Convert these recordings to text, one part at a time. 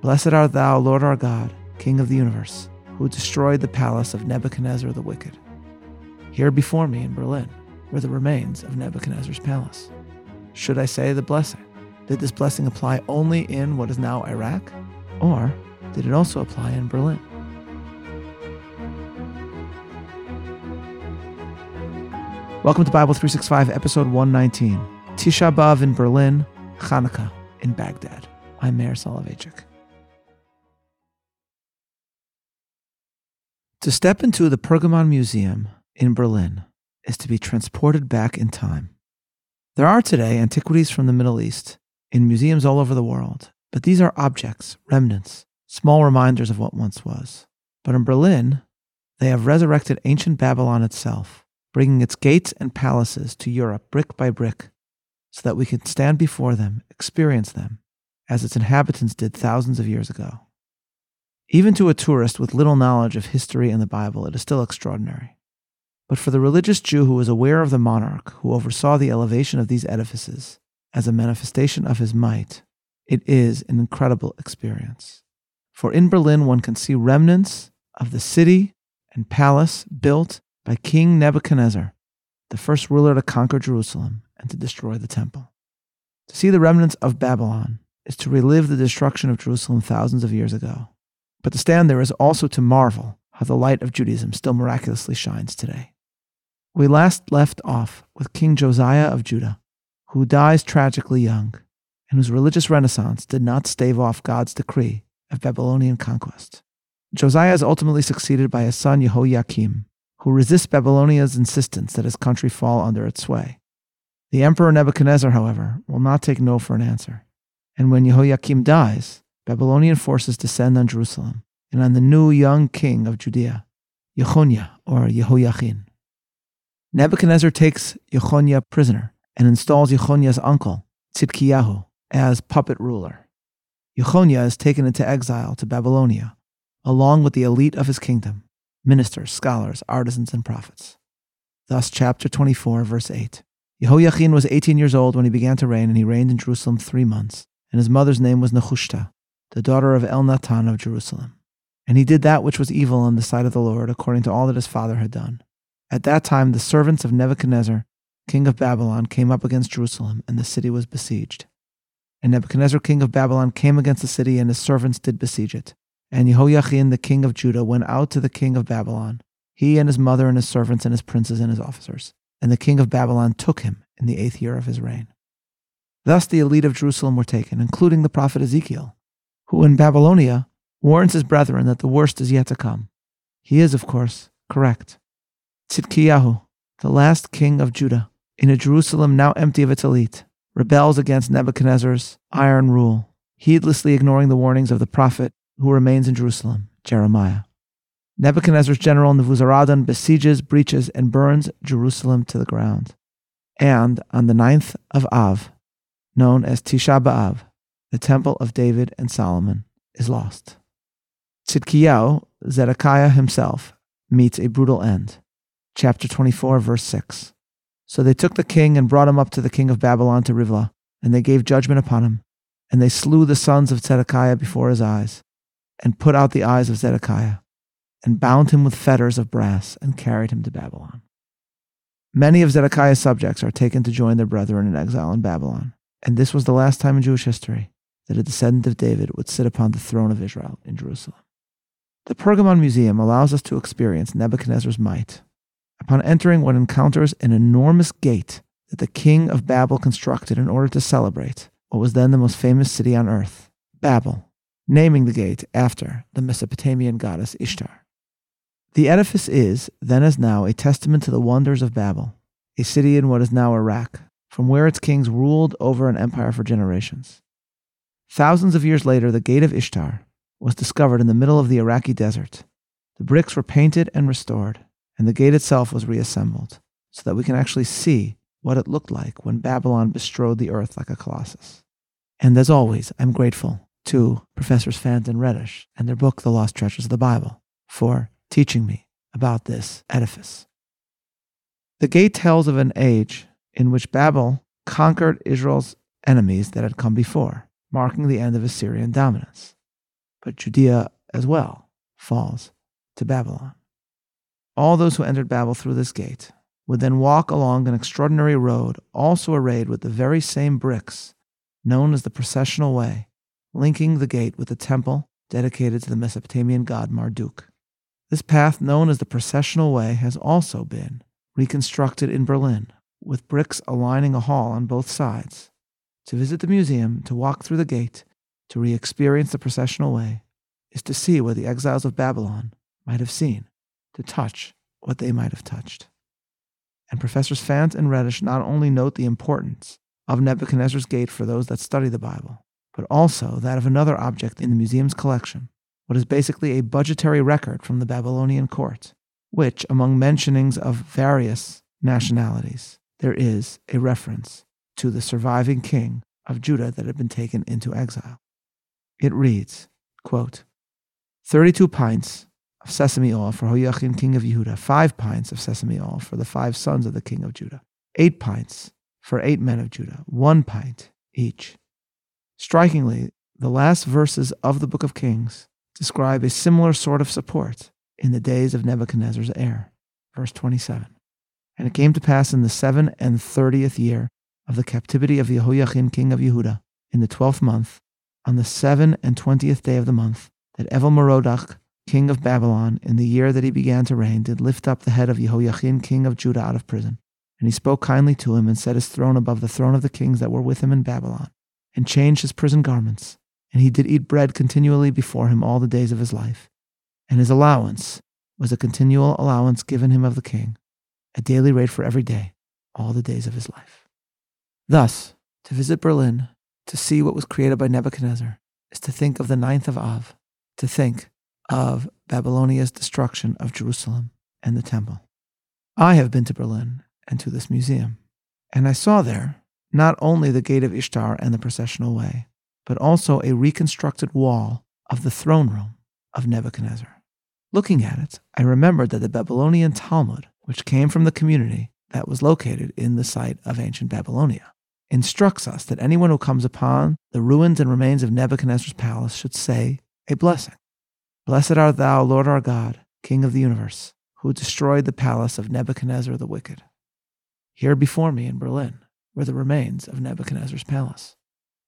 Blessed art thou, Lord our God, King of the universe, who destroyed the palace of Nebuchadnezzar the wicked. Here before me in Berlin were the remains of Nebuchadnezzar's palace. Should I say the blessing? Did this blessing apply only in what is now Iraq? Or did it also apply in Berlin? Welcome to Bible 365, episode 119 Tisha B'Av in Berlin, Hanukkah in Baghdad. I'm Meir Soloveichik. To step into the Pergamon Museum in Berlin is to be transported back in time. There are today antiquities from the Middle East in museums all over the world, but these are objects, remnants, small reminders of what once was. But in Berlin, they have resurrected ancient Babylon itself, bringing its gates and palaces to Europe brick by brick, so that we can stand before them, experience them, as its inhabitants did thousands of years ago. Even to a tourist with little knowledge of history and the Bible, it is still extraordinary. But for the religious Jew who was aware of the monarch who oversaw the elevation of these edifices as a manifestation of his might, it is an incredible experience. For in Berlin, one can see remnants of the city and palace built by King Nebuchadnezzar, the first ruler to conquer Jerusalem and to destroy the temple. To see the remnants of Babylon is to relive the destruction of Jerusalem thousands of years ago. But to stand there is also to marvel how the light of Judaism still miraculously shines today. We last left off with King Josiah of Judah, who dies tragically young, and whose religious renaissance did not stave off God's decree of Babylonian conquest. Josiah is ultimately succeeded by his son Jehoiakim, who resists Babylonia's insistence that his country fall under its sway. The emperor Nebuchadnezzar, however, will not take no for an answer. And when Jehoiakim dies, Babylonian forces descend on Jerusalem and on the new young king of Judea, Jeconiah or Jehoiachin. Nebuchadnezzar takes Jeconiah prisoner and installs Jeconiah's uncle, Tzidkiyahu, as puppet ruler. Jeconiah is taken into exile to Babylonia, along with the elite of his kingdom ministers, scholars, artisans, and prophets. Thus, chapter 24, verse 8. Jehoiachin was 18 years old when he began to reign, and he reigned in Jerusalem three months. And his mother's name was Nehushta, the daughter of Elnathan of Jerusalem. And he did that which was evil in the sight of the Lord, according to all that his father had done. At that time, the servants of Nebuchadnezzar, king of Babylon, came up against Jerusalem, and the city was besieged. And Nebuchadnezzar, king of Babylon, came against the city, and his servants did besiege it. And Jehoiachin, the king of Judah, went out to the king of Babylon, he and his mother and his servants and his princes and his officers. And the king of Babylon took him in the eighth year of his reign. Thus the elite of Jerusalem were taken, including the prophet Ezekiel, who in Babylonia warns his brethren that the worst is yet to come. He is, of course, correct. Tzidkiyahu, the last king of Judah, in a Jerusalem now empty of its elite, rebels against Nebuchadnezzar's iron rule, heedlessly ignoring the warnings of the prophet who remains in Jerusalem, Jeremiah. Nebuchadnezzar's general Nebuzaradan besieges, breaches, and burns Jerusalem to the ground. And on the ninth of Av, known as Tisha B'Av, the temple of David and Solomon is lost. Tzidkiyahu, Zedekiah himself, meets a brutal end chapter 24, verse 6. So they took the king and brought him up to the king of Babylon to Rivlah, and they gave judgment upon him. And they slew the sons of Zedekiah before his eyes, and put out the eyes of Zedekiah, and bound him with fetters of brass, and carried him to Babylon. Many of Zedekiah's subjects are taken to join their brethren in exile in Babylon, and this was the last time in Jewish history that a descendant of David would sit upon the throne of Israel in Jerusalem. The Pergamon Museum allows us to experience Nebuchadnezzar's might Upon entering, one encounters an enormous gate that the king of Babel constructed in order to celebrate what was then the most famous city on earth, Babel, naming the gate after the Mesopotamian goddess Ishtar. The edifice is, then as now, a testament to the wonders of Babel, a city in what is now Iraq, from where its kings ruled over an empire for generations. Thousands of years later, the Gate of Ishtar was discovered in the middle of the Iraqi desert. The bricks were painted and restored and the gate itself was reassembled so that we can actually see what it looked like when Babylon bestrode the earth like a colossus. And as always, I'm grateful to Professors Fant and Reddish and their book, The Lost Treasures of the Bible, for teaching me about this edifice. The gate tells of an age in which Babel conquered Israel's enemies that had come before, marking the end of Assyrian dominance. but Judea as well falls to Babylon. All those who entered Babel through this gate would then walk along an extraordinary road, also arrayed with the very same bricks known as the processional way, linking the gate with the temple dedicated to the Mesopotamian god Marduk. This path, known as the processional way, has also been reconstructed in Berlin, with bricks aligning a hall on both sides. To visit the museum, to walk through the gate, to re experience the processional way, is to see what the exiles of Babylon might have seen, to touch what they might have touched. And Professors Fant and Reddish not only note the importance of Nebuchadnezzar's gate for those that study the Bible, but also that of another object in the museum's collection, what is basically a budgetary record from the Babylonian court, which, among mentionings of various nationalities, there is a reference to the surviving king of Judah that had been taken into exile. It reads, quote, 32 pints of sesame oil for Hoiachin, king of Yehuda, five pints of sesame oil for the five sons of the king of Judah, eight pints for eight men of Judah, one pint each. Strikingly, the last verses of the book of Kings describe a similar sort of support in the days of Nebuchadnezzar's heir. Verse 27. And it came to pass in the seven and thirtieth year of the captivity of Jehoiachin, king of Yehuda, in the twelfth month, on the seven and twentieth day of the month, that Evel Merodach, king of Babylon, in the year that he began to reign, did lift up the head of Jehoiachin, king of Judah, out of prison. And he spoke kindly to him, and set his throne above the throne of the kings that were with him in Babylon, and changed his prison garments. And he did eat bread continually before him all the days of his life. And his allowance was a continual allowance given him of the king, a daily rate for every day, all the days of his life. Thus, to visit Berlin, to see what was created by Nebuchadnezzar, is to think of the ninth of Av, to think of Babylonia's destruction of Jerusalem and the temple. I have been to Berlin and to this museum, and I saw there not only the gate of Ishtar and the processional way, but also a reconstructed wall of the throne room of Nebuchadnezzar. Looking at it, I remembered that the Babylonian Talmud which came from the community that was located in the site of ancient Babylonia, instructs us that anyone who comes upon the ruins and remains of Nebuchadnezzar's palace should say a blessing. Blessed art thou, Lord our God, King of the universe, who destroyed the palace of Nebuchadnezzar the wicked. Here before me in Berlin were the remains of Nebuchadnezzar's palace.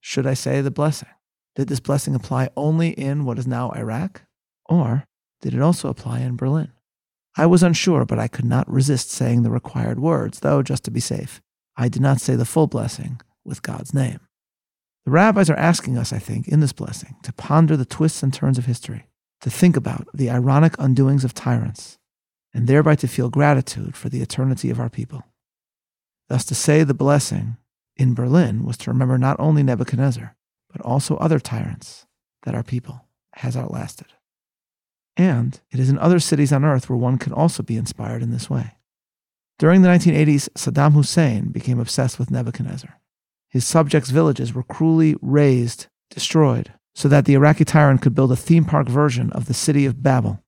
Should I say the blessing? Did this blessing apply only in what is now Iraq? Or did it also apply in Berlin? I was unsure, but I could not resist saying the required words, though, just to be safe, I did not say the full blessing with God's name. The rabbis are asking us, I think, in this blessing, to ponder the twists and turns of history, to think about the ironic undoings of tyrants, and thereby to feel gratitude for the eternity of our people. Thus, to say the blessing in Berlin was to remember not only Nebuchadnezzar, but also other tyrants that our people has outlasted. And it is in other cities on earth where one can also be inspired in this way. During the 1980s, Saddam Hussein became obsessed with Nebuchadnezzar. His subjects' villages were cruelly razed, destroyed, so that the Iraqi tyrant could build a theme park version of the city of Babel.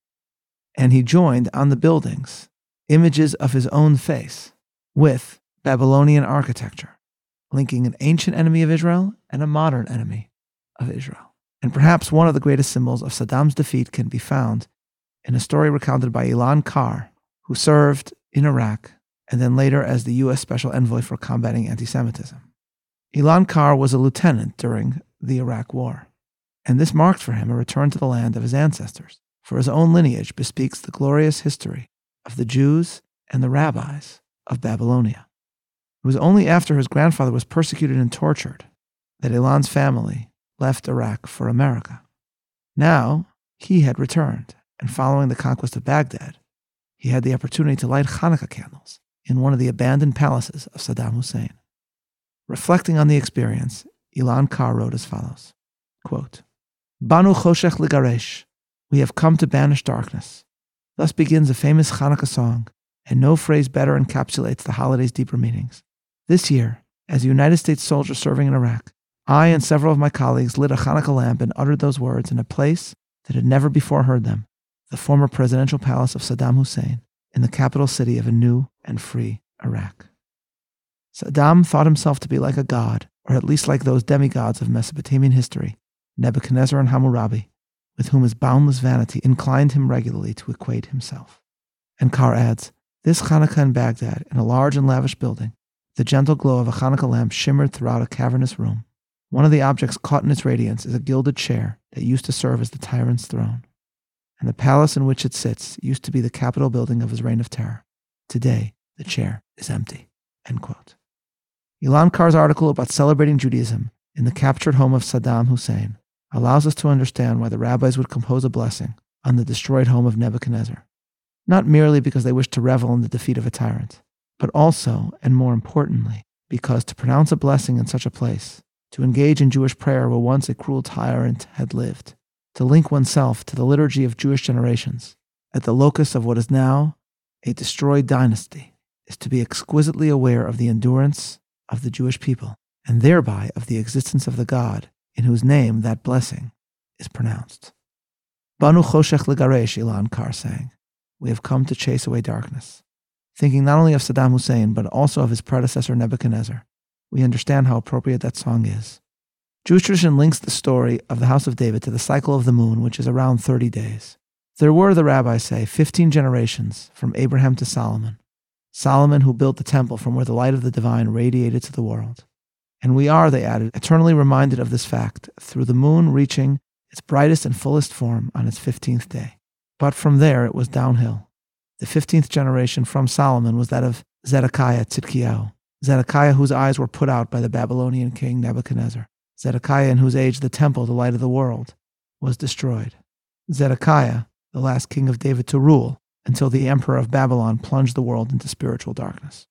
And he joined on the buildings images of his own face with Babylonian architecture, linking an ancient enemy of Israel and a modern enemy of Israel. And perhaps one of the greatest symbols of Saddam's defeat can be found in a story recounted by Elan Carr, who served in Iraq and then later as the U.S. Special Envoy for combating anti Semitism. Elan Carr was a lieutenant during the Iraq War, and this marked for him a return to the land of his ancestors, for his own lineage bespeaks the glorious history of the Jews and the rabbis of Babylonia. It was only after his grandfather was persecuted and tortured that Elan's family left Iraq for America. Now he had returned, and following the conquest of Baghdad, he had the opportunity to light Hanukkah candles in one of the abandoned palaces of Saddam Hussein. Reflecting on the experience, Elan Carr wrote as follows quote, Banu Choshech Ligaresh, we have come to banish darkness. Thus begins a famous Hanukkah song, and no phrase better encapsulates the holiday's deeper meanings. This year, as a United States soldier serving in Iraq, I and several of my colleagues lit a Hanukkah lamp and uttered those words in a place that had never before heard them the former presidential palace of Saddam Hussein in the capital city of a new and free Iraq. Saddam thought himself to be like a god, or at least like those demigods of Mesopotamian history, Nebuchadnezzar and Hammurabi, with whom his boundless vanity inclined him regularly to equate himself. And Carr adds, this Hanukkah in Baghdad, in a large and lavish building, the gentle glow of a Hanukkah lamp shimmered throughout a cavernous room. One of the objects caught in its radiance is a gilded chair that used to serve as the tyrant's throne. And the palace in which it sits used to be the capital building of his reign of terror. Today, the chair is empty. End quote. Elan Carr's article about celebrating Judaism in the captured home of Saddam Hussein allows us to understand why the rabbis would compose a blessing on the destroyed home of Nebuchadnezzar, not merely because they wished to revel in the defeat of a tyrant, but also, and more importantly, because to pronounce a blessing in such a place, to engage in Jewish prayer where once a cruel tyrant had lived, to link oneself to the liturgy of Jewish generations at the locus of what is now a destroyed dynasty, is to be exquisitely aware of the endurance of the Jewish people, and thereby of the existence of the God in whose name that blessing is pronounced. Banu Choshech Legaresh, Elan Carr sang, We have come to chase away darkness. Thinking not only of Saddam Hussein, but also of his predecessor Nebuchadnezzar, we understand how appropriate that song is. Jewish tradition links the story of the House of David to the cycle of the moon, which is around 30 days. There were, the rabbis say, 15 generations from Abraham to Solomon. Solomon, who built the temple from where the light of the divine radiated to the world. And we are, they added, eternally reminded of this fact through the moon reaching its brightest and fullest form on its 15th day. But from there it was downhill. The 15th generation from Solomon was that of Zedekiah Tzidkiyahu, Zedekiah whose eyes were put out by the Babylonian king Nebuchadnezzar, Zedekiah in whose age the temple, the light of the world, was destroyed, Zedekiah, the last king of David to rule until the emperor of Babylon plunged the world into spiritual darkness.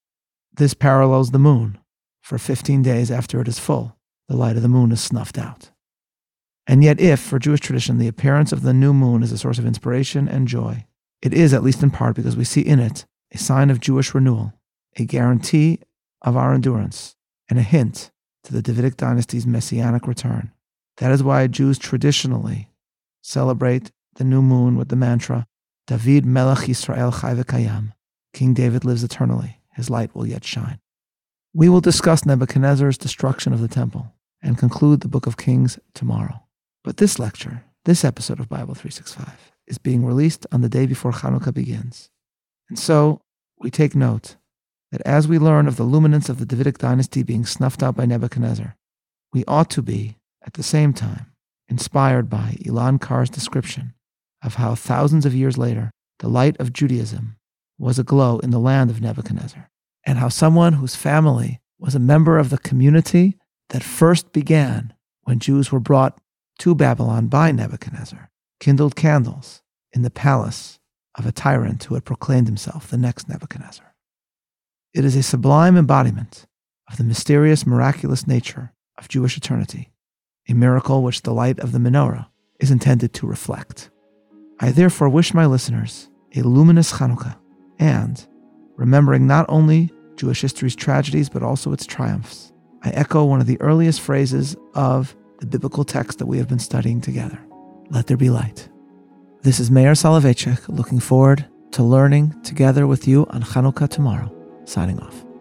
This parallels the moon, for 15 days after it is full, the light of the moon is snuffed out. And yet, if, for Jewish tradition, the appearance of the new moon is a source of inspiration and joy, it is, at least in part, because we see in it a sign of Jewish renewal, a guarantee of our endurance, and a hint to the Davidic dynasty's messianic return. That is why Jews traditionally celebrate the new moon with the mantra, David Melech Yisrael Chai V'Kayam. King David lives eternally. His light will yet shine. We will discuss Nebuchadnezzar's destruction of the temple and conclude the book of Kings tomorrow. But this lecture, this episode of Bible 365, is being released on the day before Hanukkah begins. And so we take note that as we learn of the luminance of the Davidic dynasty being snuffed out by Nebuchadnezzar, we ought to be, at the same time, inspired by Elan Carr's description of how thousands of years later the light of Judaism was aglow in the land of Nebuchadnezzar and how someone whose family was a member of the community that first began when Jews were brought to Babylon by Nebuchadnezzar kindled candles in the palace of a tyrant who had proclaimed himself the next Nebuchadnezzar. It is a sublime embodiment of the mysterious, miraculous nature of Jewish eternity, a miracle which the light of the menorah is intended to reflect. I therefore wish my listeners a luminous Chanukah and remembering not only Jewish history's tragedies, but also its triumphs. I echo one of the earliest phrases of the biblical text that we have been studying together Let there be light. This is Meir Soloveichik looking forward to learning together with you on Chanukah tomorrow. Signing off.